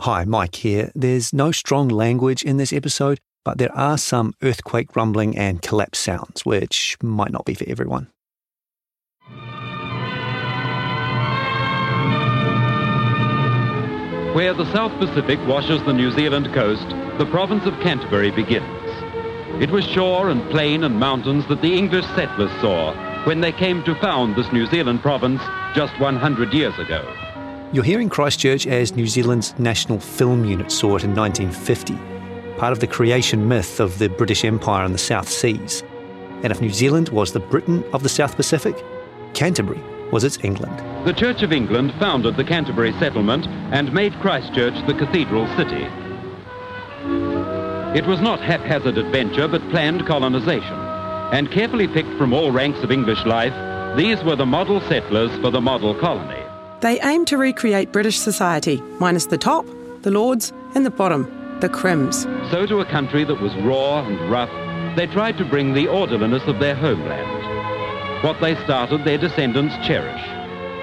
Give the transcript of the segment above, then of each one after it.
Hi, Mike here. There's no strong language in this episode, but there are some earthquake rumbling and collapse sounds, which might not be for everyone. Where the South Pacific washes the New Zealand coast, the province of Canterbury begins. It was shore and plain and mountains that the English settlers saw when they came to found this New Zealand province just 100 years ago. You're hearing Christchurch as New Zealand's national film unit saw it in 1950, part of the creation myth of the British Empire in the South Seas. And if New Zealand was the Britain of the South Pacific, Canterbury was its England. The Church of England founded the Canterbury settlement and made Christchurch the cathedral city. It was not haphazard adventure, but planned colonization. And carefully picked from all ranks of English life, these were the model settlers for the model colony. They aim to recreate British society, minus the top, the lords, and the bottom, the crims. So to a country that was raw and rough, they tried to bring the orderliness of their homeland. What they started, their descendants cherish.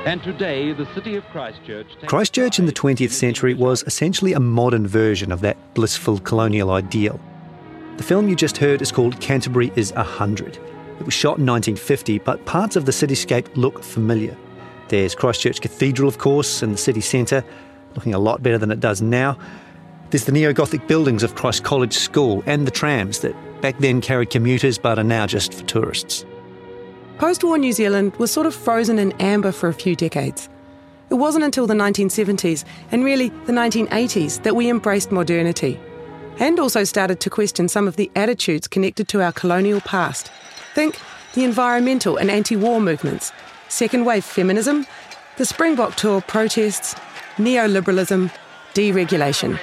And today, the city of Christchurch... Christchurch in the 20th century was essentially a modern version of that blissful colonial ideal. The film you just heard is called Canterbury is a Hundred. It was shot in 1950, but parts of the cityscape look familiar. There's Christchurch Cathedral, of course, in the city centre, looking a lot better than it does now. There's the neo Gothic buildings of Christ College School and the trams that back then carried commuters but are now just for tourists. Post war New Zealand was sort of frozen in amber for a few decades. It wasn't until the 1970s and really the 1980s that we embraced modernity and also started to question some of the attitudes connected to our colonial past. Think the environmental and anti war movements, second wave feminism, the Springbok Tour protests, neoliberalism, deregulation.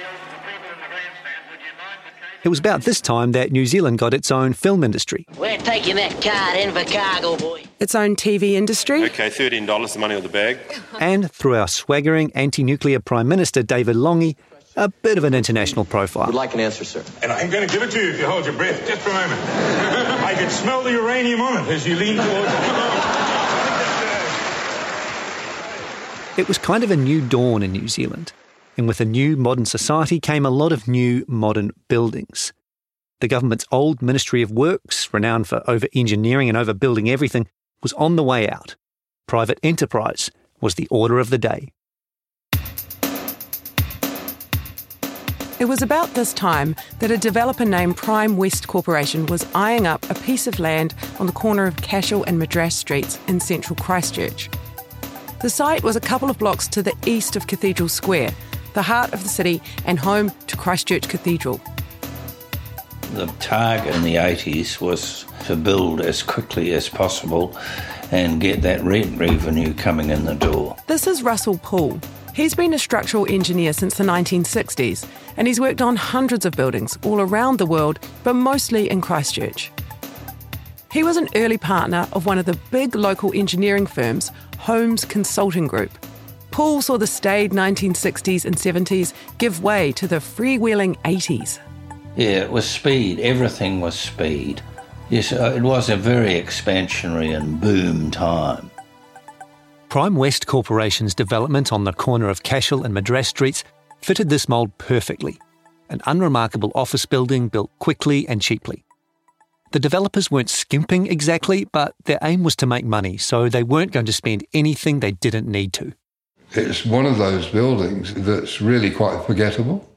It was about this time that New Zealand got its own film industry. We're taking that card in for cargo, boy. Its own TV industry. Okay, $13, the money of the bag. And through our swaggering anti nuclear Prime Minister David Lange, a bit of an international profile. Would like an answer, sir. And I'm going to give it to you if you hold your breath just for a moment. I can smell the uranium on it as you lean towards it. Was kind of a new dawn in New Zealand and with a new modern society came a lot of new modern buildings. The government's old Ministry of Works, renowned for over engineering and overbuilding everything, was on the way out. Private enterprise was the order of the day. It was about this time that a developer named Prime West Corporation was eyeing up a piece of land on the corner of Cashel and Madras Streets in central Christchurch. The site was a couple of blocks to the east of Cathedral Square, the heart of the city and home to Christchurch Cathedral. The target in the 80s was to build as quickly as possible and get that rent revenue coming in the door. This is Russell Poole. He's been a structural engineer since the 1960s and he's worked on hundreds of buildings all around the world, but mostly in Christchurch. He was an early partner of one of the big local engineering firms, Holmes Consulting Group, Poole saw the staid 1960s and 70s give way to the freewheeling 80s. Yeah, it was speed. Everything was speed. Yes, uh, it was a very expansionary and boom time. Prime West Corporation's development on the corner of Cashel and Madras Streets fitted this mould perfectly. An unremarkable office building built quickly and cheaply. The developers weren't skimping exactly, but their aim was to make money, so they weren't going to spend anything they didn't need to. It's one of those buildings that's really quite forgettable.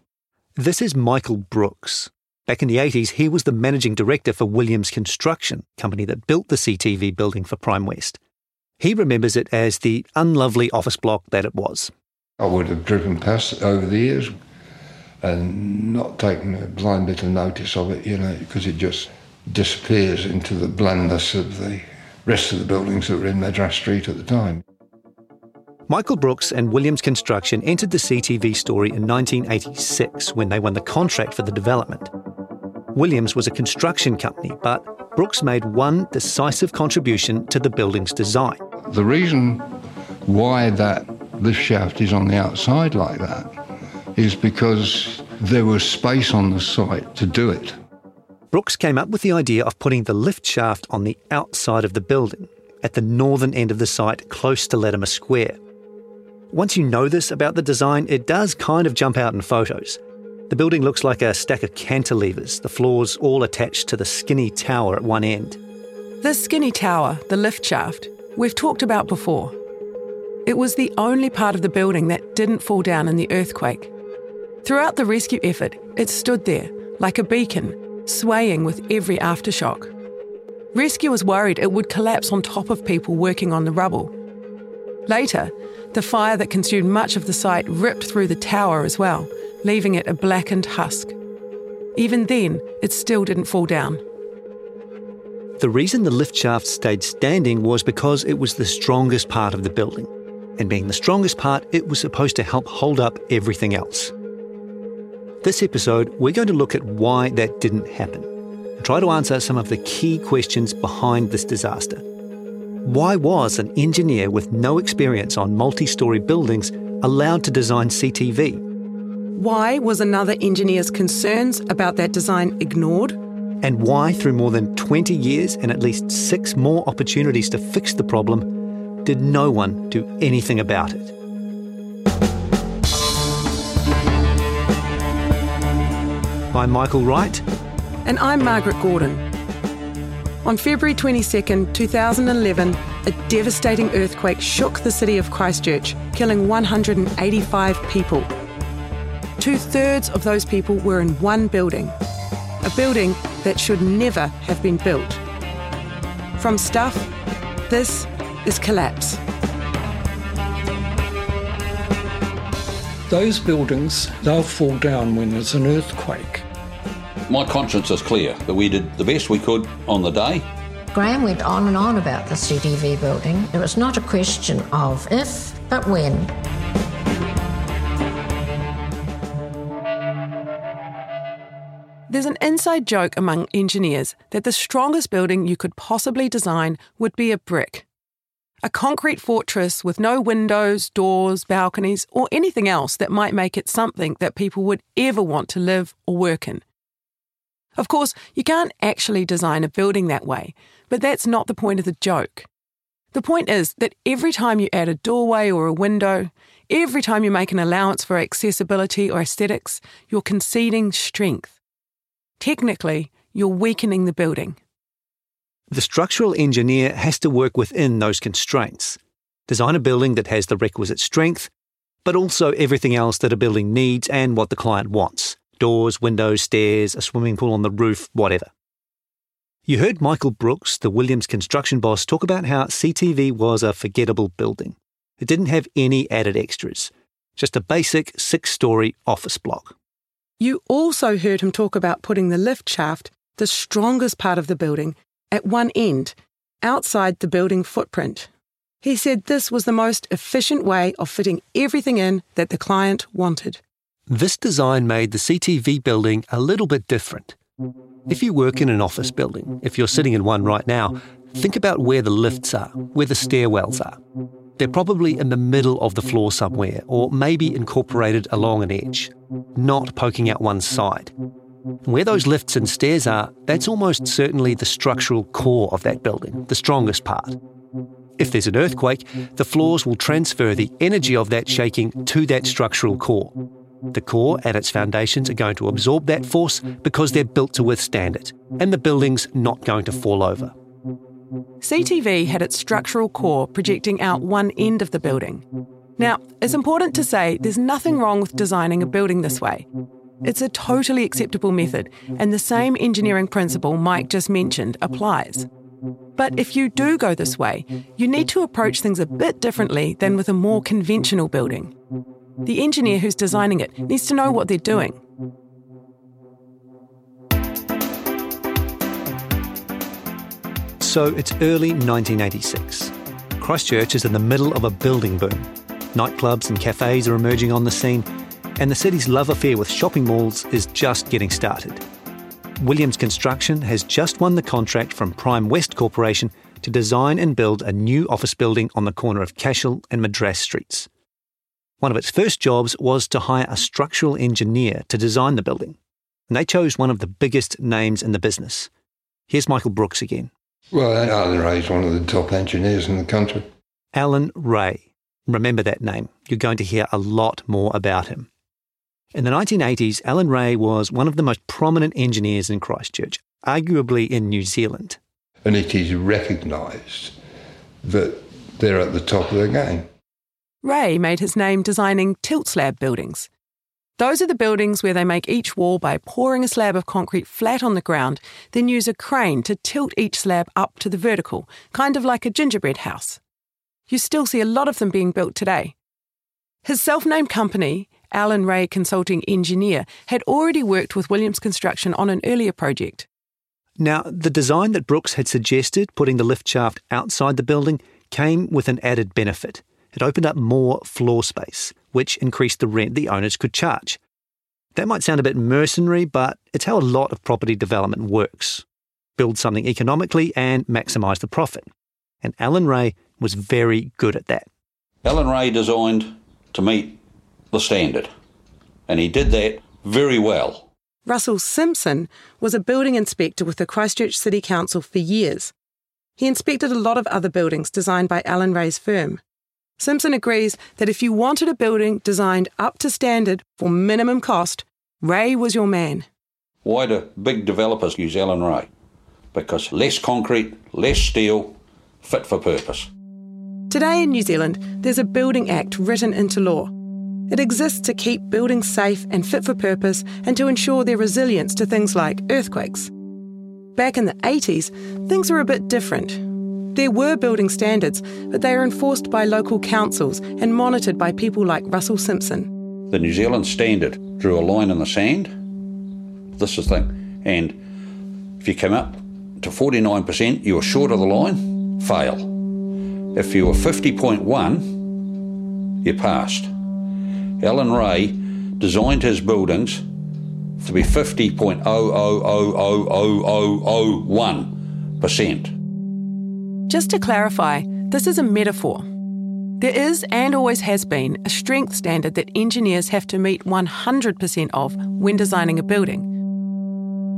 This is Michael Brooks. Back in the 80s, he was the managing director for Williams Construction, company that built the CTV building for Prime West. He remembers it as the unlovely office block that it was. I would have driven past it over the years and not taken a blind bit of notice of it, you know, because it just disappears into the blandness of the rest of the buildings that were in Madras Street at the time. Michael Brooks and Williams Construction entered the CTV story in 1986 when they won the contract for the development. Williams was a construction company, but Brooks made one decisive contribution to the building's design. The reason why that lift shaft is on the outside like that is because there was space on the site to do it. Brooks came up with the idea of putting the lift shaft on the outside of the building, at the northern end of the site, close to Latimer Square. Once you know this about the design, it does kind of jump out in photos. The building looks like a stack of cantilevers, the floors all attached to the skinny tower at one end. This skinny tower, the lift shaft, we've talked about before. It was the only part of the building that didn't fall down in the earthquake. Throughout the rescue effort, it stood there, like a beacon, swaying with every aftershock. Rescuers worried it would collapse on top of people working on the rubble. Later, the fire that consumed much of the site ripped through the tower as well, leaving it a blackened husk. Even then, it still didn't fall down. The reason the lift shaft stayed standing was because it was the strongest part of the building. And being the strongest part, it was supposed to help hold up everything else. This episode, we're going to look at why that didn't happen and try to answer some of the key questions behind this disaster. Why was an engineer with no experience on multi story buildings allowed to design CTV? Why was another engineer's concerns about that design ignored? And why, through more than 20 years and at least six more opportunities to fix the problem, did no one do anything about it? I'm Michael Wright. And I'm Margaret Gordon. On February 22, 2011, a devastating earthquake shook the city of Christchurch, killing 185 people. Two thirds of those people were in one building, a building that should never have been built. From stuff, this is collapse. Those buildings, they'll fall down when there's an earthquake. My conscience is clear that we did the best we could on the day. Graham went on and on about the CTV building. It was not a question of if, but when. There's an inside joke among engineers that the strongest building you could possibly design would be a brick. A concrete fortress with no windows, doors, balconies, or anything else that might make it something that people would ever want to live or work in. Of course, you can't actually design a building that way, but that's not the point of the joke. The point is that every time you add a doorway or a window, every time you make an allowance for accessibility or aesthetics, you're conceding strength. Technically, you're weakening the building. The structural engineer has to work within those constraints, design a building that has the requisite strength, but also everything else that a building needs and what the client wants doors, windows, stairs, a swimming pool on the roof, whatever. You heard Michael Brooks, the Williams construction boss, talk about how CTV was a forgettable building. It didn't have any added extras, just a basic six story office block. You also heard him talk about putting the lift shaft, the strongest part of the building, at one end, outside the building footprint. He said this was the most efficient way of fitting everything in that the client wanted. This design made the CTV building a little bit different. If you work in an office building, if you're sitting in one right now, think about where the lifts are, where the stairwells are. They're probably in the middle of the floor somewhere, or maybe incorporated along an edge, not poking out one side. Where those lifts and stairs are, that's almost certainly the structural core of that building, the strongest part. If there's an earthquake, the floors will transfer the energy of that shaking to that structural core. The core and its foundations are going to absorb that force because they're built to withstand it, and the building's not going to fall over. CTV had its structural core projecting out one end of the building. Now, it's important to say there's nothing wrong with designing a building this way. It's a totally acceptable method, and the same engineering principle Mike just mentioned applies. But if you do go this way, you need to approach things a bit differently than with a more conventional building. The engineer who's designing it needs to know what they're doing. So it's early 1986. Christchurch is in the middle of a building boom. Nightclubs and cafes are emerging on the scene, and the city's love affair with shopping malls is just getting started. Williams Construction has just won the contract from Prime West Corporation to design and build a new office building on the corner of Cashel and Madras Streets. One of its first jobs was to hire a structural engineer to design the building, and they chose one of the biggest names in the business. Here's Michael Brooks again. Well, Alan Reay's one of the top engineers in the country. Alan Reay. Remember that name. You're going to hear a lot more about him. In the 1980s, Alan Reay was one of the most prominent engineers in Christchurch, arguably in New Zealand. And it is recognised that they're at the top of their game. Reay made his name designing tilt slab buildings. Those are the buildings where they make each wall by pouring a slab of concrete flat on the ground, then use a crane to tilt each slab up to the vertical, kind of like a gingerbread house. You still see a lot of them being built today. His self named company, Alan Reay Consulting Engineer, had already worked with Williams Construction on an earlier project. Now, the design that Brooks had suggested, putting the lift shaft outside the building, came with an added benefit. It opened up more floor space, which increased the rent the owners could charge. That might sound a bit mercenary, but it's how a lot of property development works. Build something economically and maximise the profit. And Alan Reay was very good at that. Alan Reay designed to meet the standard, and he did that very well. Russell Simpson was a building inspector with the Christchurch City Council for years. He inspected a lot of other buildings designed by Alan Reay's firm. Simpson agrees that if you wanted a building designed up to standard for minimum cost, Reay was your man. Why do big developers use Alan Reay? Because less concrete, less steel, fit for purpose. Today in New Zealand, there's a Building Act written into law. It exists to keep buildings safe and fit for purpose and to ensure their resilience to things like earthquakes. Back in the 80s, things were a bit different. There were building standards, but they are enforced by local councils and monitored by people like Russell Simpson. The New Zealand standard drew a line in the sand. This is the thing. And if you came up to 49%, you were short of the line, fail. If you were 50.1, you passed. Alan Reay designed his buildings to be 50.0000001%. Just to clarify, this is a metaphor. There is and always has been a strength standard that engineers have to meet 100% of when designing a building.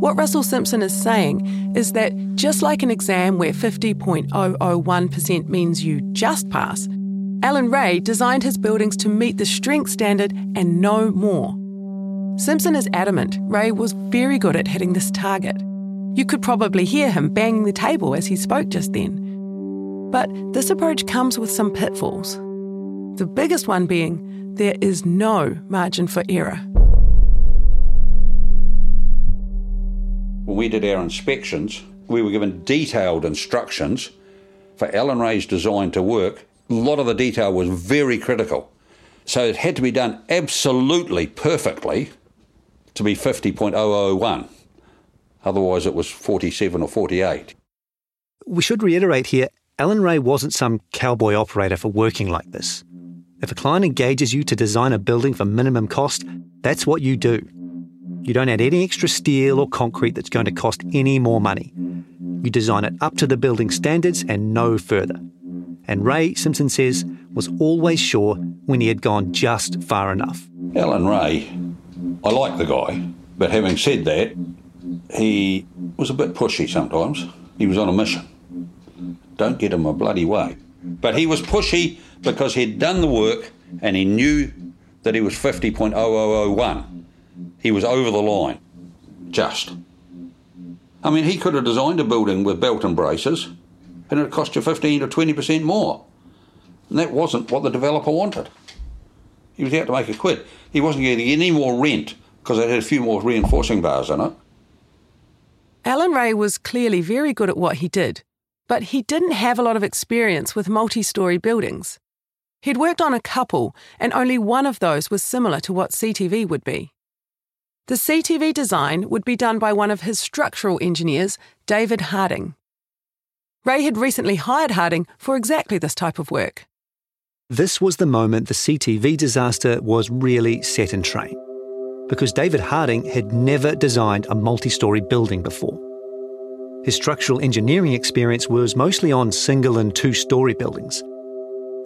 What Russell Simpson is saying is that just like an exam where 50.001% means you just pass, Alan Reay designed his buildings to meet the strength standard and no more. Simpson is adamant Reay was very good at hitting this target. You could probably hear him banging the table as he spoke just then. But this approach comes with some pitfalls. The biggest one being there is no margin for error. When we did our inspections, we were given detailed instructions for Alan Reay's design to work. A lot of the detail was very critical. So it had to be done absolutely perfectly to be 50.001. Otherwise, it was 47 or 48. We should reiterate here Alan Reay wasn't some cowboy operator for working like this. If a client engages you to design a building for minimum cost, that's what you do. You don't add any extra steel or concrete that's going to cost any more money. You design it up to the building standards and no further. And Reay, Simpson says, was always sure when he had gone just far enough. Alan Reay, I like the guy, but having said that, he was a bit pushy sometimes. He was on a mission. Don't get in my bloody way. But he was pushy because he'd done the work and he knew that he was 50.0001. He was over the line. Just. I mean, he could have designed a building with belt and braces and it cost you 15 to 20% more. And that wasn't what the developer wanted. He was out to make a quid. He wasn't getting any more rent because it had a few more reinforcing bars in it. Alan Reay was clearly very good at what he did, but he didn't have a lot of experience with multi story buildings. He'd worked on a couple, and only one of those was similar to what CTV would be. The CTV design would be done by one of his structural engineers, David Harding. Reay had recently hired Harding for exactly this type of work. This was the moment the CTV disaster was really set in train. Because David Harding had never designed a multi story building before. His structural engineering experience was mostly on single and two story buildings.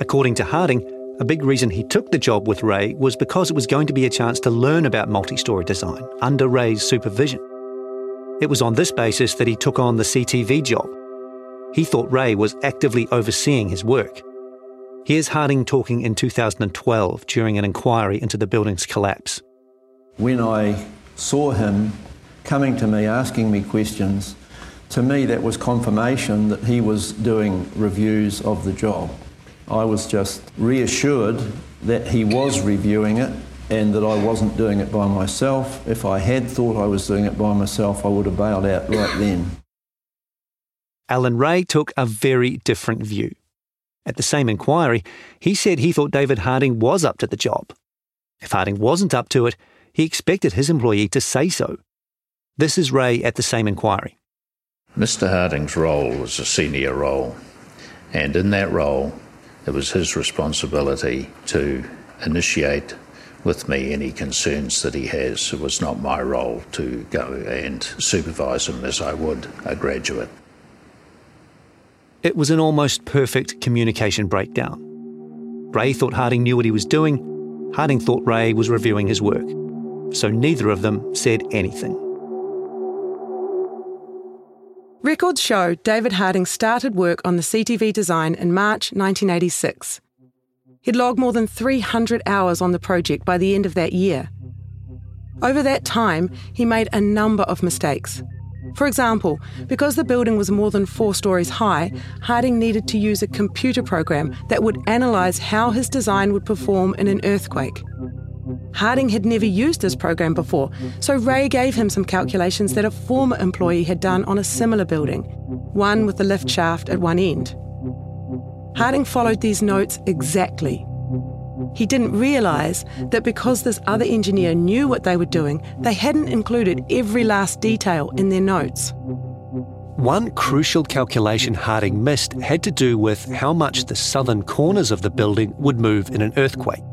According to Harding, a big reason he took the job with Reay was because it was going to be a chance to learn about multi story design under Reay's supervision. It was on this basis that he took on the CTV job. He thought Reay was actively overseeing his work. Here's Harding talking in 2012 during an inquiry into the building's collapse. When I saw him coming to me, asking me questions, to me that was confirmation that he was doing reviews of the job. I was just reassured that he was reviewing it and that I wasn't doing it by myself. If I had thought I was doing it by myself, I would have bailed out right then. Alan Reay took a very different view. At the same inquiry, he said he thought David Harding was up to the job. If Harding wasn't up to it, he expected his employee to say so. This is Reay at the same inquiry. Mr. Harding's role was a senior role, and in that role, it was his responsibility to initiate with me any concerns that he has. It was not my role to go and supervise him as I would a graduate. It was an almost perfect communication breakdown. Reay thought Harding knew what he was doing. Harding thought Reay was reviewing his work. So neither of them said anything. Records show David Harding started work on the CTV design in March 1986. He'd logged more than 300 hours on the project by the end of that year. Over that time, he made a number of mistakes. For example, because the building was more than four stories high, Harding needed to use a computer program that would analyse how his design would perform in an earthquake. Harding had never used this program before, so Reay gave him some calculations that a former employee had done on a similar building, one with the lift shaft at one end. Harding followed these notes exactly. He didn't realise that because this other engineer knew what they were doing, they hadn't included every last detail in their notes. One crucial calculation Harding missed had to do with how much the southern corners of the building would move in an earthquake.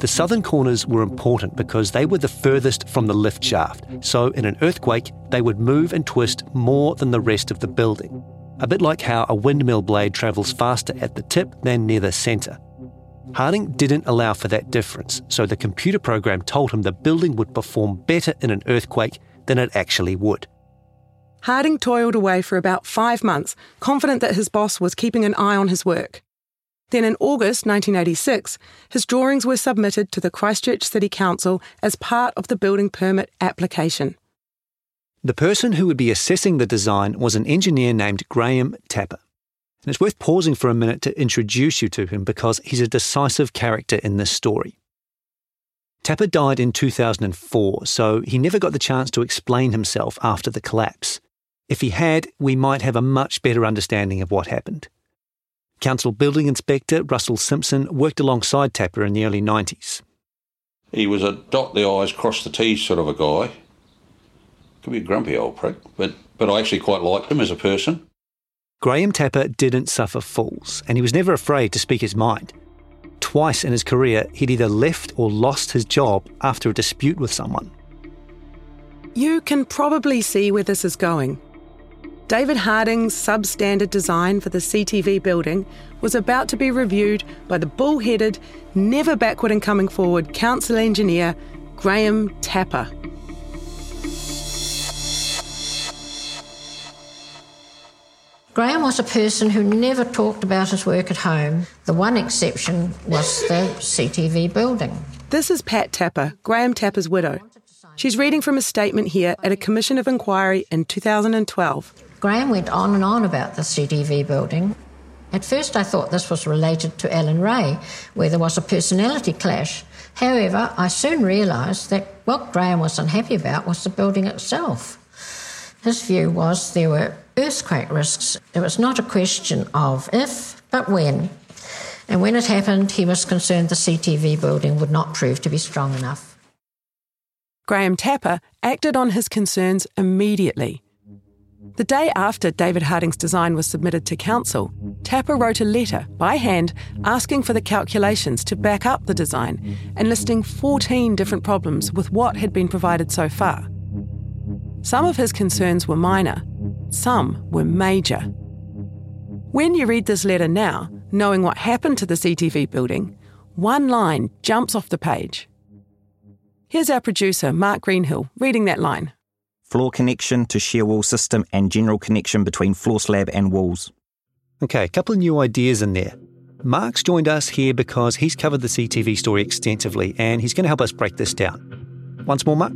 The southern corners were important because they were the furthest from the lift shaft, so in an earthquake, they would move and twist more than the rest of the building. A bit like how a windmill blade travels faster at the tip than near the centre. Harding didn't allow for that difference, so the computer program told him the building would perform better in an earthquake than it actually would. Harding toiled away for about five months, confident that his boss was keeping an eye on his work. Then in August 1986, his drawings were submitted to the Christchurch City Council as part of the building permit application. The person who would be assessing the design was an engineer named Graham Tapper. And it's worth pausing for a minute to introduce you to him because he's a decisive character in this story. Tapper died in 2004, so he never got the chance to explain himself after the collapse. If he had, we might have a much better understanding of what happened. Council Building Inspector Russell Simpson worked alongside Tapper in the early 90s. He was a dot the I's, cross the T's sort of a guy. Could be a grumpy old prick, but, but I actually quite liked him as a person. Graham Tapper didn't suffer fools, and he was never afraid to speak his mind. Twice in his career, he'd either left or lost his job after a dispute with someone. You can probably see where this is going. David Harding's substandard design for the CTV building was about to be reviewed by the bull-headed, never backward and coming forward council engineer Graham Tapper. Graham was a person who never talked about his work at home. The one exception was the CTV building. This is Pat Tapper, Graham Tapper's widow. She's reading from a statement here at a commission of inquiry in 2012. Graham went on and on about the CTV building. At first, I thought this was related to Alan Reay, where there was a personality clash. However, I soon realised that what Graham was unhappy about was the building itself. His view was there were earthquake risks. It was not a question of if, but when. And when it happened, he was concerned the CTV building would not prove to be strong enough. Graham Tapper acted on his concerns immediately. The day after David Harding's design was submitted to council, Tapper wrote a letter by hand asking for the calculations to back up the design and listing 14 different problems with what had been provided so far. Some of his concerns were minor, some were major. When you read this letter now, knowing what happened to the CTV building, one line jumps off the page. Here's our producer, Marc Greenhill, reading that line floor connection to shear wall system and general connection between floor slab and walls. Okay, a couple of new ideas in there. Marc's joined us here because he's covered the CTV story extensively and he's going to help us break this down. Once more, Marc.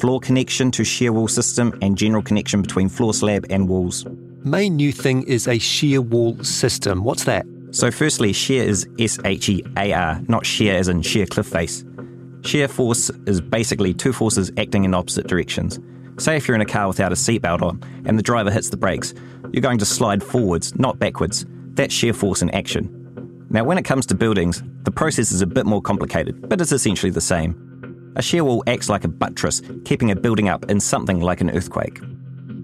Floor connection to shear wall system and general connection between floor slab and walls. Main new thing is a shear wall system. What's that? So, firstly, shear is S H E A R, not shear as in sheer cliff face. Shear force is basically two forces acting in opposite directions. Say if you're in a car without a seatbelt on and the driver hits the brakes, you're going to slide forwards, not backwards. That's shear force in action. Now, when it comes to buildings, the process is a bit more complicated, but it's essentially the same. A shear wall acts like a buttress, keeping a building up in something like an earthquake.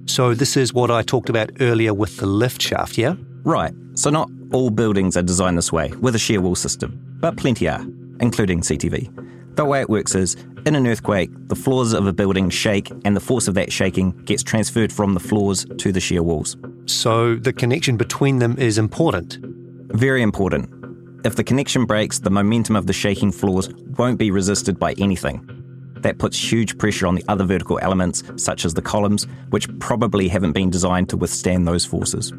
So, this is what I talked about earlier with the lift shaft, yeah? Right. So, not all buildings are designed this way with a shear wall system, but plenty are, including CTV. The way it works is in an earthquake, the floors of a building shake, and the force of that shaking gets transferred from the floors to the shear walls. So, the connection between them is important. Very important. If the connection breaks, the momentum of the shaking floors won't be resisted by anything. That puts huge pressure on the other vertical elements, such as the columns, which probably haven't been designed to withstand those forces.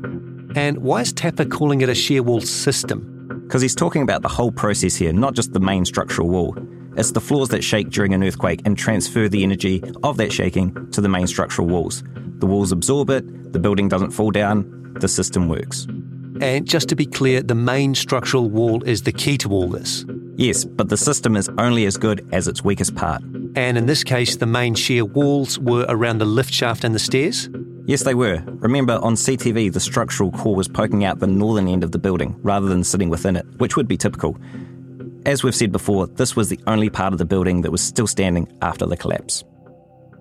And why is Tapper calling it a shear wall system? Because he's talking about the whole process here, not just the main structural wall. It's the floors that shake during an earthquake and transfer the energy of that shaking to the main structural walls. The walls absorb it, the building doesn't fall down, the system works. And just to be clear, the main structural wall is the key to all this. Yes, but the system is only as good as its weakest part. And in this case, the main shear walls were around the lift shaft and the stairs? Yes, they were. Remember, on CTV, the structural core was poking out the northern end of the building rather than sitting within it, which would be typical. As we've said before, this was the only part of the building that was still standing after the collapse.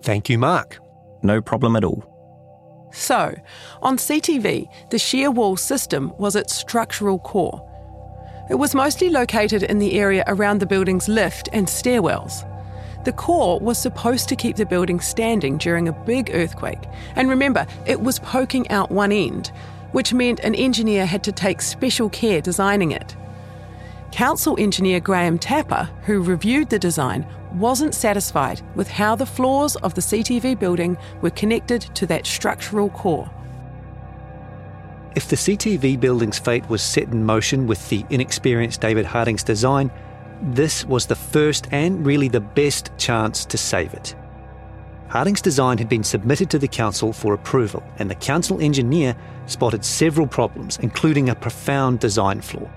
Thank you, Marc. No problem at all. So, on CTV, the shear wall system was its structural core. It was mostly located in the area around the building's lift and stairwells. The core was supposed to keep the building standing during a big earthquake. And remember, it was poking out one end, which meant an engineer had to take special care designing it. Council engineer Graham Tapper, who reviewed the design, wasn't satisfied with how the floors of the CTV building were connected to that structural core. If the CTV building's fate was set in motion with the inexperienced David Harding's design, this was the first and really the best chance to save it. Harding's design had been submitted to the council for approval, and the council engineer spotted several problems, including a profound design flaw.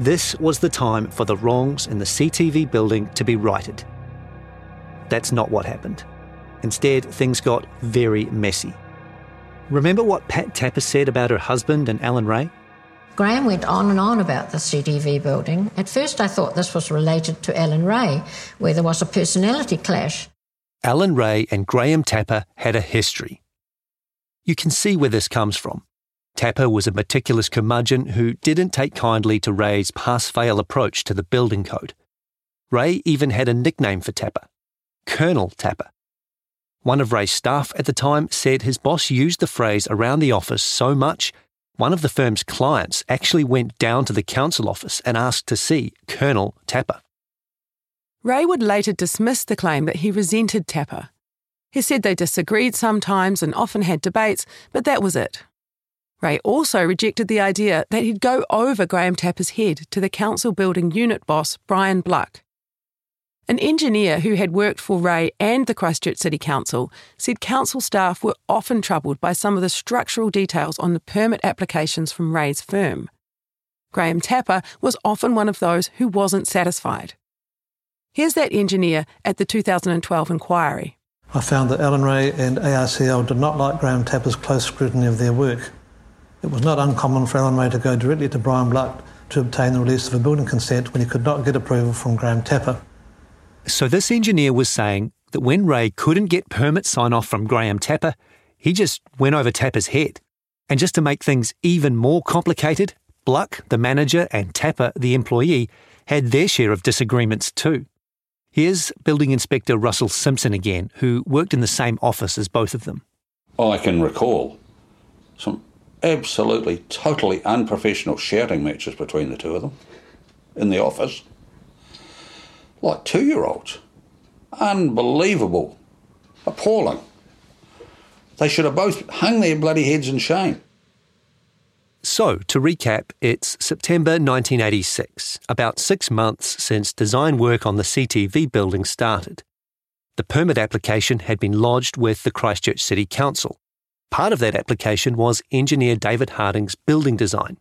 This was the time for the wrongs in the CTV building to be righted. That's not what happened. Instead, things got very messy. Remember what Pat Tapper said about her husband and Alan Reay? Graham went on and on about the CTV building. At first, I thought this was related to Alan Reay, where there was a personality clash. Alan Reay and Graham Tapper had a history. You can see where this comes from. Tapper was a meticulous curmudgeon who didn't take kindly to Reay's pass fail approach to the building code. Reay even had a nickname for Tapper Colonel Tapper. One of Reay's staff at the time said his boss used the phrase around the office so much, one of the firm's clients actually went down to the council office and asked to see Colonel Tapper. Reay would later dismiss the claim that he resented Tapper. He said they disagreed sometimes and often had debates, but that was it. Reay also rejected the idea that he'd go over Graham Tapper's head to the council building unit boss, Brian Bluck. An engineer who had worked for Reay and the Christchurch City Council said council staff were often troubled by some of the structural details on the permit applications from Reay's firm. Graham Tapper was often one of those who wasn't satisfied. Here's that engineer at the 2012 inquiry. I found that Alan Reay and ARCL did not like Graham Tapper's close scrutiny of their work. It was not uncommon for Alan Reay to go directly to Brian Bluck to obtain the release of a building consent when he could not get approval from Graham Tapper. So this engineer was saying that when Reay couldn't get permit sign off from Graham Tapper, he just went over Tapper's head. And just to make things even more complicated, Bluck, the manager, and Tapper, the employee, had their share of disagreements too. Here's Building Inspector Russell Simpson again, who worked in the same office as both of them. I can recall some absolutely, totally unprofessional shouting matches between the two of them in the office. Like two year olds. Unbelievable. Appalling. They should have both hung their bloody heads in shame. So, to recap, it's September 1986, about six months since design work on the CTV building started. The permit application had been lodged with the Christchurch City Council. Part of that application was engineer David Harding's building design.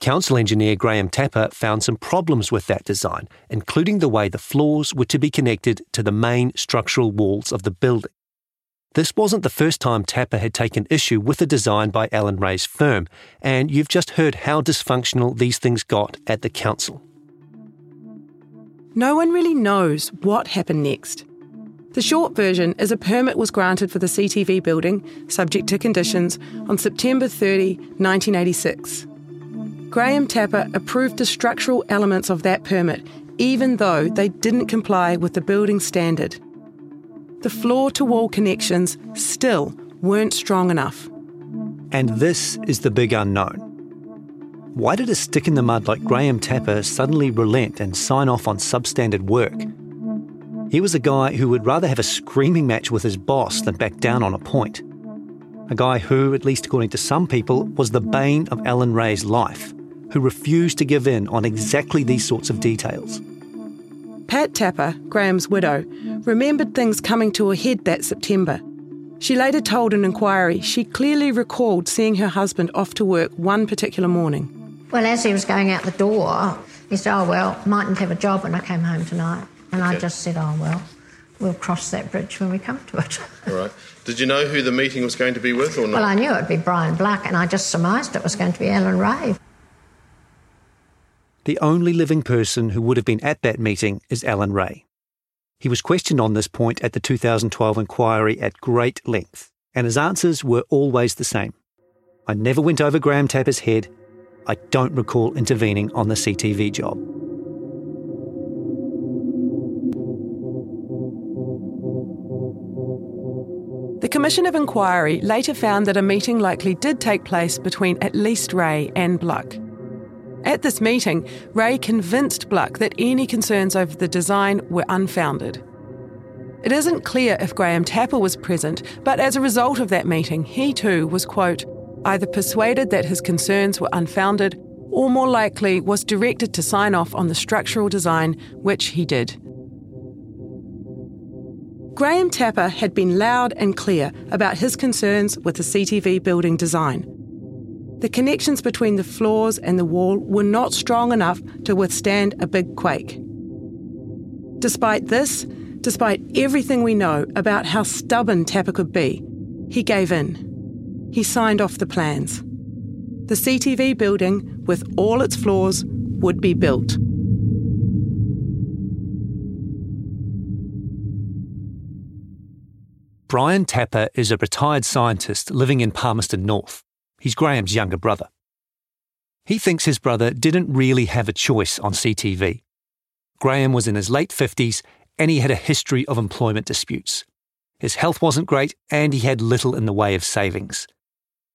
Council engineer Graham Tapper found some problems with that design, including the way the floors were to be connected to the main structural walls of the building. This wasn't the first time Tapper had taken issue with a design by Alan Reay's firm, and you've just heard how dysfunctional these things got at the council. No one really knows what happened next. The short version is a permit was granted for the CTV building, subject to conditions, on September 30, 1986. Graham Tapper approved the structural elements of that permit, even though they didn't comply with the building standard the floor to wall connections still weren't strong enough. And this is the big unknown. Why did a stick in the mud like Graham Tapper suddenly relent and sign off on substandard work? He was a guy who would rather have a screaming match with his boss than back down on a point. A guy who, at least according to some people, was the bane of Alan Reay's life, who refused to give in on exactly these sorts of details. Pat Tapper, Graham's widow, remembered things coming to a head that September. She later told an inquiry she clearly recalled seeing her husband off to work one particular morning. Well, as he was going out the door, he said, Oh, well, mightn't have a job when I came home tonight. And okay. I just said, Oh, well, we'll cross that bridge when we come to it. All right. Did you know who the meeting was going to be with or not? Well, I knew it would be Brian Bluck, and I just surmised it was going to be Alan Reay. The only living person who would have been at that meeting is Alan Reay. He was questioned on this point at the 2012 inquiry at great length, and his answers were always the same. I never went over Graham Tapper's head. I don't recall intervening on the CTV job. The Commission of Inquiry later found that a meeting likely did take place between at least Reay and Bluck. At this meeting, Reay convinced Bluck that any concerns over the design were unfounded. It isn't clear if Graham Tapper was present, but as a result of that meeting, he too was, quote, either persuaded that his concerns were unfounded or more likely was directed to sign off on the structural design, which he did. Graham Tapper had been loud and clear about his concerns with the CTV building design. The connections between the floors and the wall were not strong enough to withstand a big quake. Despite this, despite everything we know about how stubborn Tapper could be, he gave in. He signed off the plans. The CTV building, with all its floors, would be built. Brian Tapper is a retired scientist living in Palmerston North. He's Graham's younger brother. He thinks his brother didn't really have a choice on CTV. Graham was in his late 50s and he had a history of employment disputes. His health wasn't great and he had little in the way of savings.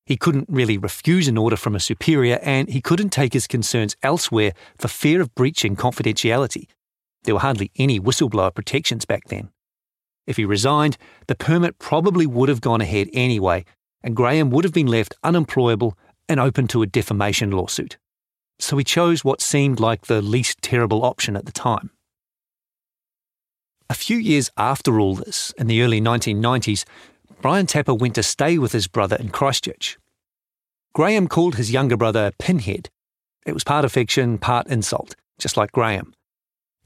He couldn't really refuse an order from a superior and he couldn't take his concerns elsewhere for fear of breaching confidentiality. There were hardly any whistleblower protections back then. If he resigned, the permit probably would have gone ahead anyway, and Graham would have been left unemployable and open to a defamation lawsuit. So he chose what seemed like the least terrible option at the time. A few years after all this, in the early 1990s, Brian Tapper went to stay with his brother in Christchurch. Graham called his younger brother Pinhead. It was part affection, part insult, just like Graham.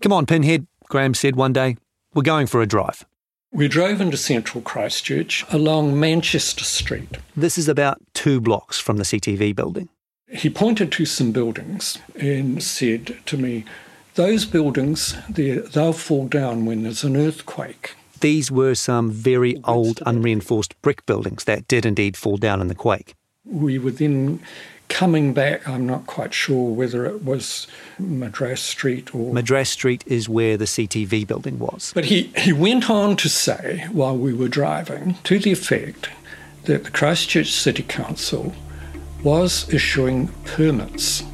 Come on, Pinhead, Graham said one day. We're going for a drive. We drove into central Christchurch along Manchester Street. This is about two blocks from the CTV building. He pointed to some buildings and said to me, Those buildings, they'll fall down when there's an earthquake. These were some very old, unreinforced brick buildings that did indeed fall down in the quake. We were then coming back, I'm not quite sure whether it was Madras Street or. Madras Street is where the CTV building was. But he, he went on to say, while we were driving, to the effect that the Christchurch City Council was issuing permits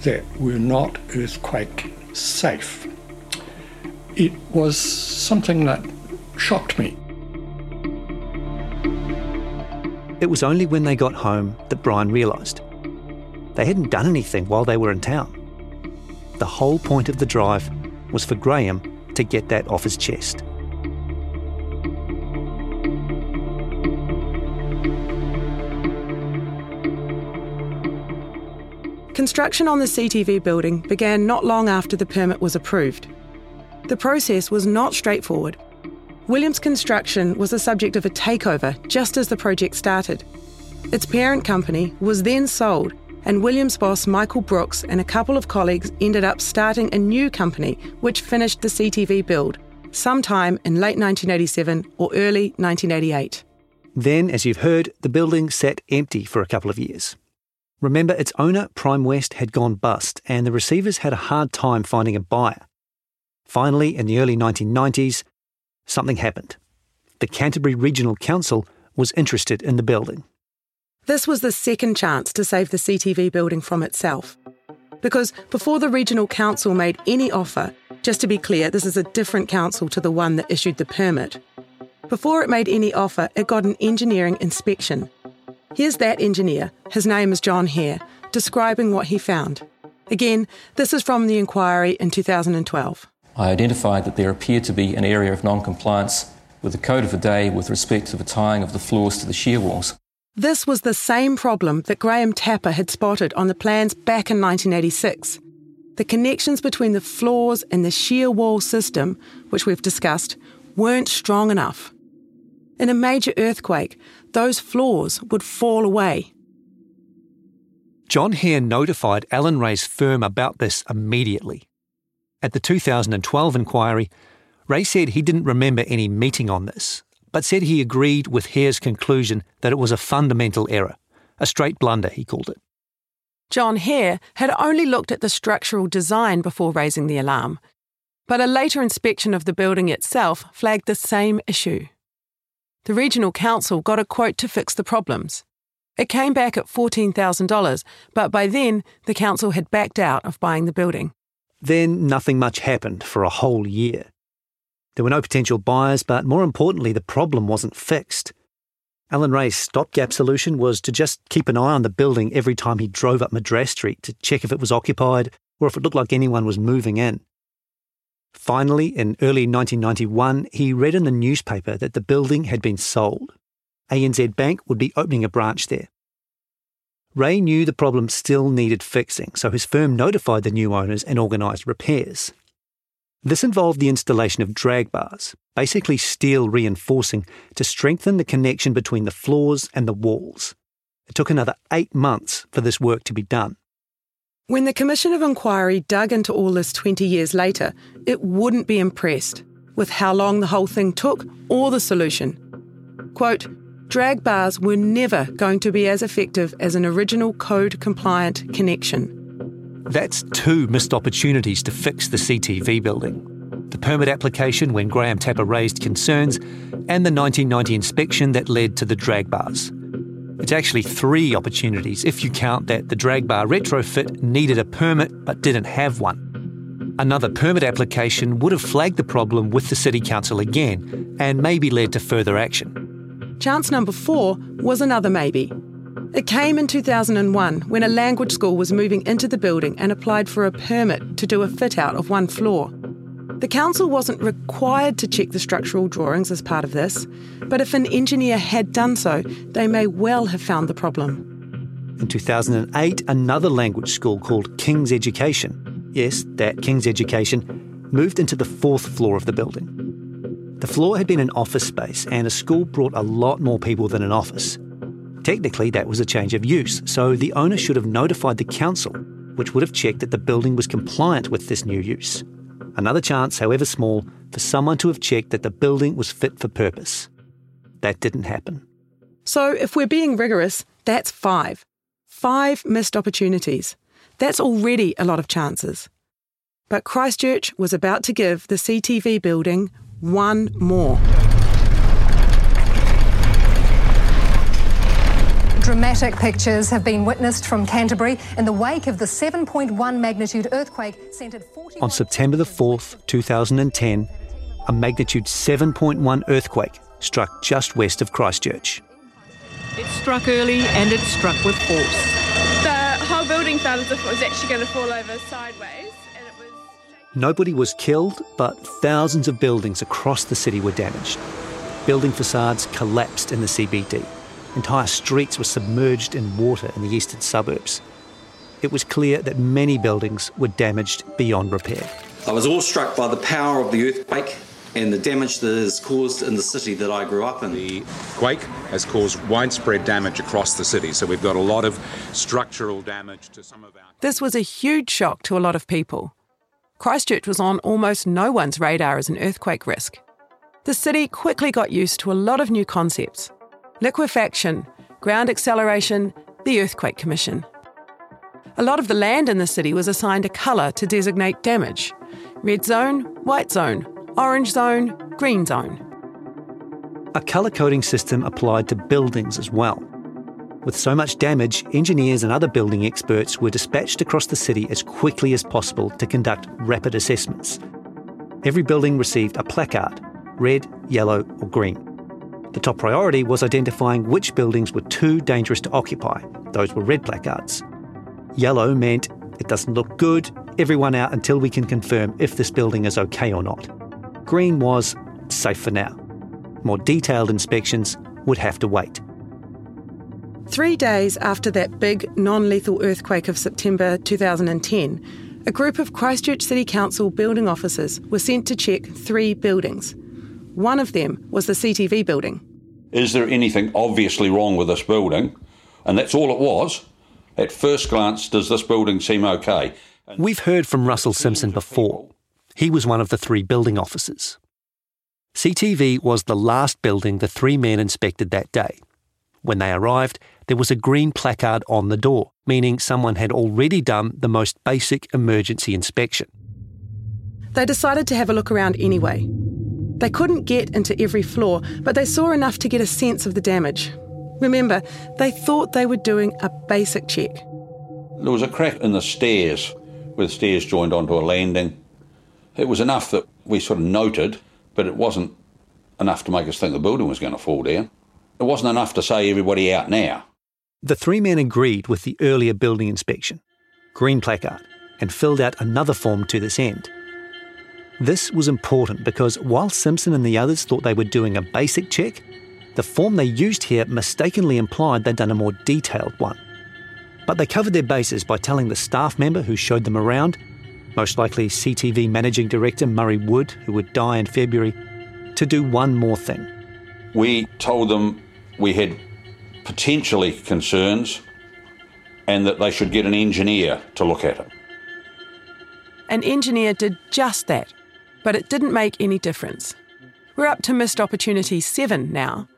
that were not earthquake safe. It was something that shocked me. It was only when they got home that Brian realised They hadn't done anything while they were in town. The whole point of the drive was for Graham to get that off his chest. Construction on the CTV building began not long after the permit was approved. The process was not straightforward. Williams Construction was the subject of a takeover just as the project started. Its parent company was then sold, and Williams boss Michael Brooks and a couple of colleagues ended up starting a new company which finished the CTV build sometime in late 1987 or early 1988. Then, as you've heard, the building sat empty for a couple of years. Remember, its owner, Prime West, had gone bust, and the receivers had a hard time finding a buyer. Finally, in the early 1990s, something happened. The Canterbury Regional Council was interested in the building. This was the second chance to save the CTV building from itself. Because before the Regional Council made any offer, just to be clear, this is a different council to the one that issued the permit. Before it made any offer, it got an engineering inspection. Here's that engineer, his name is John Hare, describing what he found. Again, this is from the inquiry in 2012. I identified that there appeared to be an area of non compliance with the code of the day with respect to the tying of the floors to the shear walls. This was the same problem that Graham Tapper had spotted on the plans back in 1986. The connections between the floors and the shear wall system, which we've discussed, weren't strong enough. In a major earthquake, those floors would fall away. John Hare notified Alan Reay's firm about this immediately. At the 2012 inquiry, Ray said he didn't remember any meeting on this, but said he agreed with Hare's conclusion that it was a fundamental error, a straight blunder, he called it. John Hare had only looked at the structural design before raising the alarm, but a later inspection of the building itself flagged the same issue. The regional council got a quote to fix the problems. It came back at $14,000, but by then the council had backed out of buying the building. Then nothing much happened for a whole year. There were no potential buyers, but more importantly, the problem wasn't fixed. Alan Reay's stopgap solution was to just keep an eye on the building every time he drove up Madras Street to check if it was occupied or if it looked like anyone was moving in. Finally, in early 1991, he read in the newspaper that the building had been sold. ANZ Bank would be opening a branch there. Ray knew the problem still needed fixing, so his firm notified the new owners and organised repairs. This involved the installation of drag bars, basically steel reinforcing, to strengthen the connection between the floors and the walls. It took another eight months for this work to be done. When the Commission of Inquiry dug into all this 20 years later, it wouldn't be impressed with how long the whole thing took or the solution. Quote, drag bars were never going to be as effective as an original code compliant connection. That's two missed opportunities to fix the CTV building the permit application when Graham Tapper raised concerns, and the 1990 inspection that led to the drag bars. It's actually three opportunities if you count that the drag bar retrofit needed a permit but didn't have one. Another permit application would have flagged the problem with the City Council again and maybe led to further action. Chance number four was another maybe. It came in 2001 when a language school was moving into the building and applied for a permit to do a fit out of one floor. The council wasn't required to check the structural drawings as part of this, but if an engineer had done so, they may well have found the problem. In 2008, another language school called King's Education, yes, that King's Education, moved into the fourth floor of the building. The floor had been an office space, and a school brought a lot more people than an office. Technically, that was a change of use, so the owner should have notified the council, which would have checked that the building was compliant with this new use. Another chance, however small, for someone to have checked that the building was fit for purpose. That didn't happen. So, if we're being rigorous, that's five. Five missed opportunities. That's already a lot of chances. But Christchurch was about to give the CTV building one more. Dramatic pictures have been witnessed from Canterbury in the wake of the 7.1 magnitude earthquake centred 40. On September the 4th, 2010, a magnitude 7.1 earthquake struck just west of Christchurch. It struck early and it struck with force. The whole building building felt as if it was actually going to fall over sideways. Was Nobody was killed, but thousands of buildings across the city were damaged. Building facades collapsed in the CBD. Entire streets were submerged in water in the eastern suburbs. It was clear that many buildings were damaged beyond repair. I was awestruck by the power of the earthquake and the damage that it has caused in the city that I grew up in. The quake has caused widespread damage across the city, so we've got a lot of structural damage to some of our. This was a huge shock to a lot of people. Christchurch was on almost no one's radar as an earthquake risk. The city quickly got used to a lot of new concepts liquefaction, ground acceleration, the Earthquake Commission. A lot of the land in the city was assigned a colour to designate damage red zone, white zone, orange zone, green zone. A colour coding system applied to buildings as well. With so much damage, engineers and other building experts were dispatched across the city as quickly as possible to conduct rapid assessments. Every building received a placard red, yellow, or green. The top priority was identifying which buildings were too dangerous to occupy. Those were red placards. Yellow meant it doesn't look good, everyone out until we can confirm if this building is okay or not. Green was safe for now. More detailed inspections would have to wait. Three days after that big, non lethal earthquake of September 2010, a group of Christchurch City Council building officers were sent to check three buildings. One of them was the CTV building. Is there anything obviously wrong with this building? And that's all it was. At first glance, does this building seem okay? We've heard from Russell Simpson before. He was one of the three building officers. CTV was the last building the three men inspected that day. When they arrived, there was a green placard on the door, meaning someone had already done the most basic emergency inspection. They decided to have a look around anyway. They couldn't get into every floor, but they saw enough to get a sense of the damage. Remember, they thought they were doing a basic check. There was a crack in the stairs where the stairs joined onto a landing. It was enough that we sort of noted, but it wasn't enough to make us think the building was going to fall down. It wasn't enough to say everybody out now. The three men agreed with the earlier building inspection, green placard, and filled out another form to this end. This was important because while Simpson and the others thought they were doing a basic check, the form they used here mistakenly implied they'd done a more detailed one. But they covered their bases by telling the staff member who showed them around, most likely CTV Managing Director Murray Wood, who would die in February, to do one more thing. We told them we had potentially concerns and that they should get an engineer to look at it. An engineer did just that, but it didn't make any difference. We're up to missed opportunity seven now.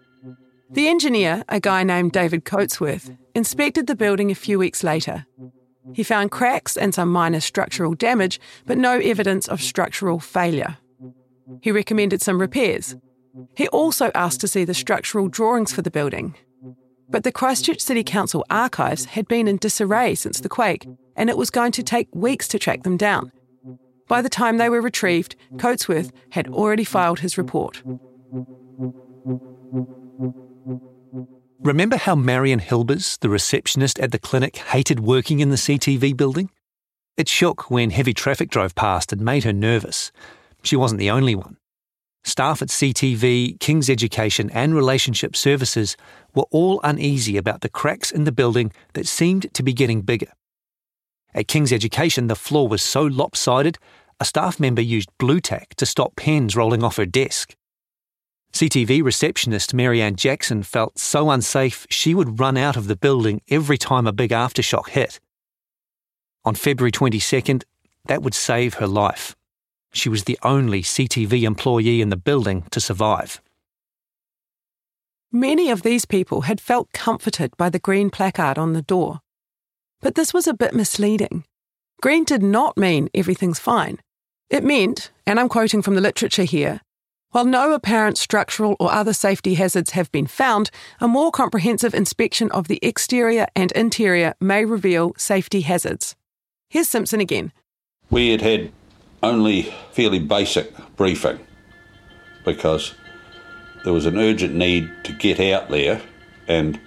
The engineer, a guy named David Coatsworth, inspected the building a few weeks later. He found cracks and some minor structural damage, but no evidence of structural failure. He recommended some repairs. He also asked to see the structural drawings for the building. But the Christchurch City Council archives had been in disarray since the quake, and it was going to take weeks to track them down. By the time they were retrieved, Coatsworth had already filed his report. Remember how Marion Hilbers, the receptionist at the clinic, hated working in the CTV building? It shook when heavy traffic drove past and made her nervous. She wasn't the only one. Staff at CTV, King's Education, and Relationship Services were all uneasy about the cracks in the building that seemed to be getting bigger. At King's Education, the floor was so lopsided, a staff member used Blu Tack to stop pens rolling off her desk. CTV receptionist Marianne Jackson felt so unsafe she would run out of the building every time a big aftershock hit. On February 22nd, that would save her life. She was the only CTV employee in the building to survive. Many of these people had felt comforted by the green placard on the door. But this was a bit misleading. Green did not mean everything's fine. It meant, and I'm quoting from the literature here, while no apparent structural or other safety hazards have been found, a more comprehensive inspection of the exterior and interior may reveal safety hazards. Here's Simpson again. We had had only fairly basic briefing because there was an urgent need to get out there and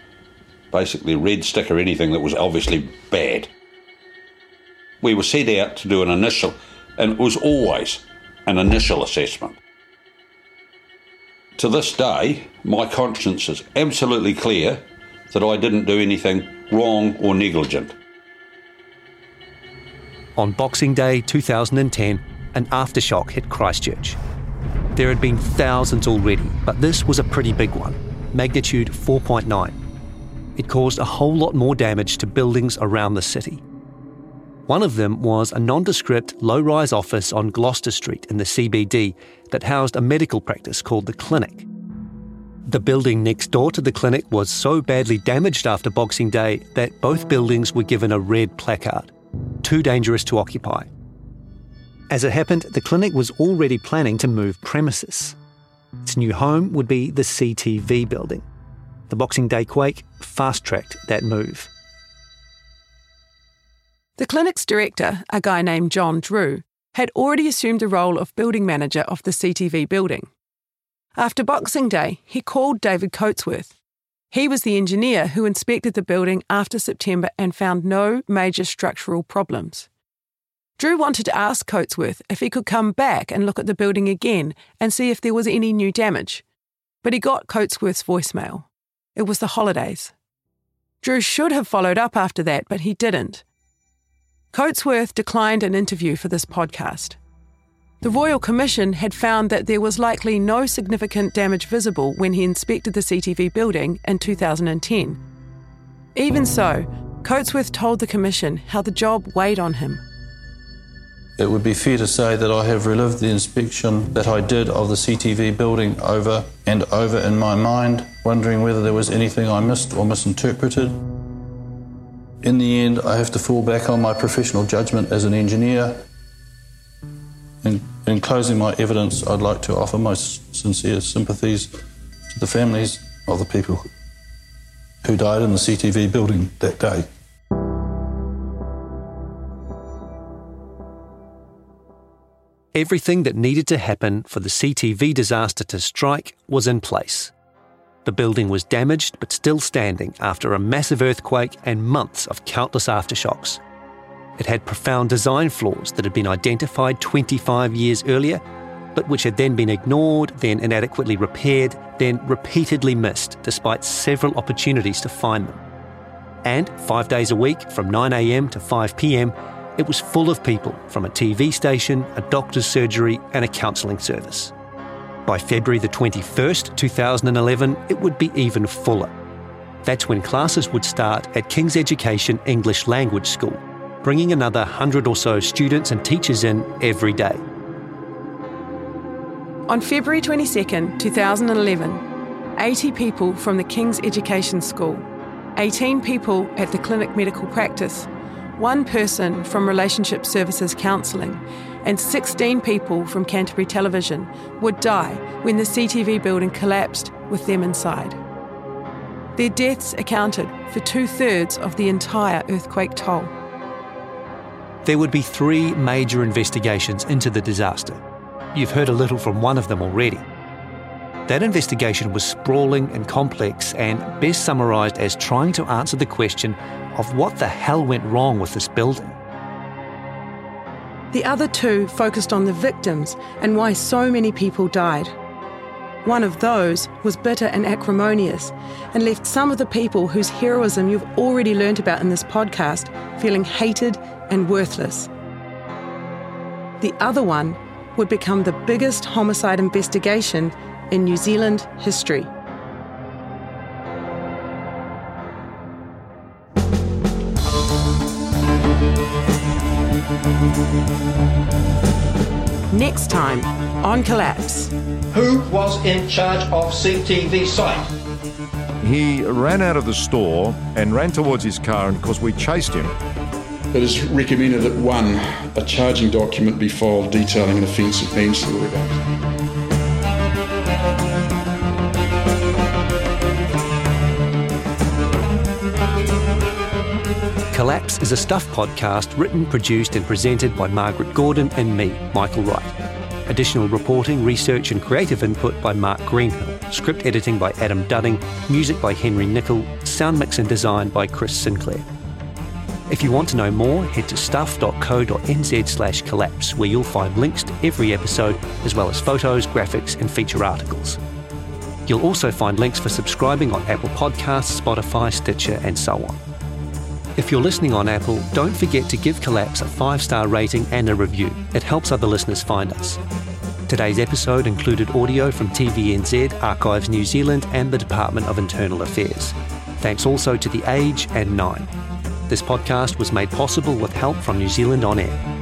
basically red sticker anything that was obviously bad. We were set out to do an initial, and it was always an initial assessment. To this day, my conscience is absolutely clear that I didn't do anything wrong or negligent. On Boxing Day 2010, an aftershock hit Christchurch. There had been thousands already, but this was a pretty big one magnitude 4.9. It caused a whole lot more damage to buildings around the city. One of them was a nondescript low rise office on Gloucester Street in the CBD that housed a medical practice called the Clinic. The building next door to the clinic was so badly damaged after Boxing Day that both buildings were given a red placard too dangerous to occupy. As it happened, the clinic was already planning to move premises. Its new home would be the CTV building. The Boxing Day quake fast tracked that move. The clinic's director, a guy named John Drew, had already assumed the role of building manager of the CTV building. After Boxing Day, he called David Coatsworth. He was the engineer who inspected the building after September and found no major structural problems. Drew wanted to ask Coatsworth if he could come back and look at the building again and see if there was any new damage. But he got Coatsworth's voicemail. It was the holidays. Drew should have followed up after that, but he didn't. Coatsworth declined an interview for this podcast. The Royal Commission had found that there was likely no significant damage visible when he inspected the CTV building in 2010. Even so, Coatsworth told the Commission how the job weighed on him. It would be fair to say that I have relived the inspection that I did of the CTV building over and over in my mind, wondering whether there was anything I missed or misinterpreted. In the end, I have to fall back on my professional judgment as an engineer. In, in closing my evidence, I'd like to offer my sincere sympathies to the families of the people who died in the CTV building that day. Everything that needed to happen for the CTV disaster to strike was in place. The building was damaged but still standing after a massive earthquake and months of countless aftershocks. It had profound design flaws that had been identified 25 years earlier, but which had then been ignored, then inadequately repaired, then repeatedly missed, despite several opportunities to find them. And five days a week, from 9am to 5pm, it was full of people from a TV station, a doctor's surgery, and a counselling service. By February the 21st, 2011, it would be even fuller. That's when classes would start at King's Education English Language School, bringing another 100 or so students and teachers in every day. On February 22nd, 2011, 80 people from the King's Education School, 18 people at the Clinic Medical Practice, one person from Relationship Services Counselling, and 16 people from Canterbury Television would die when the CTV building collapsed with them inside. Their deaths accounted for two thirds of the entire earthquake toll. There would be three major investigations into the disaster. You've heard a little from one of them already. That investigation was sprawling and complex and best summarised as trying to answer the question of what the hell went wrong with this building. The other two focused on the victims and why so many people died. One of those was bitter and acrimonious and left some of the people whose heroism you've already learnt about in this podcast feeling hated and worthless. The other one would become the biggest homicide investigation in New Zealand history. Next time on Collapse. Who was in charge of CTV site? He ran out of the store and ran towards his car, and because we chased him. It is recommended that one, a charging document be filed detailing an offence of manslaughter. Collapse is a Stuff podcast written, produced, and presented by Margaret Gordon and me, Michael Wright. Additional reporting, research, and creative input by Marc Greenhill. Script editing by Adam Dudding. Music by Henry Nicol. Sound mix and design by Chris Sinclair. If you want to know more, head to stuff.co.nz slash collapse, where you'll find links to every episode, as well as photos, graphics, and feature articles. You'll also find links for subscribing on Apple Podcasts, Spotify, Stitcher, and so on. If you're listening on Apple, don't forget to give Collapse a five star rating and a review. It helps other listeners find us. Today's episode included audio from TVNZ, Archives New Zealand, and the Department of Internal Affairs. Thanks also to The Age and Nine. This podcast was made possible with help from New Zealand On Air.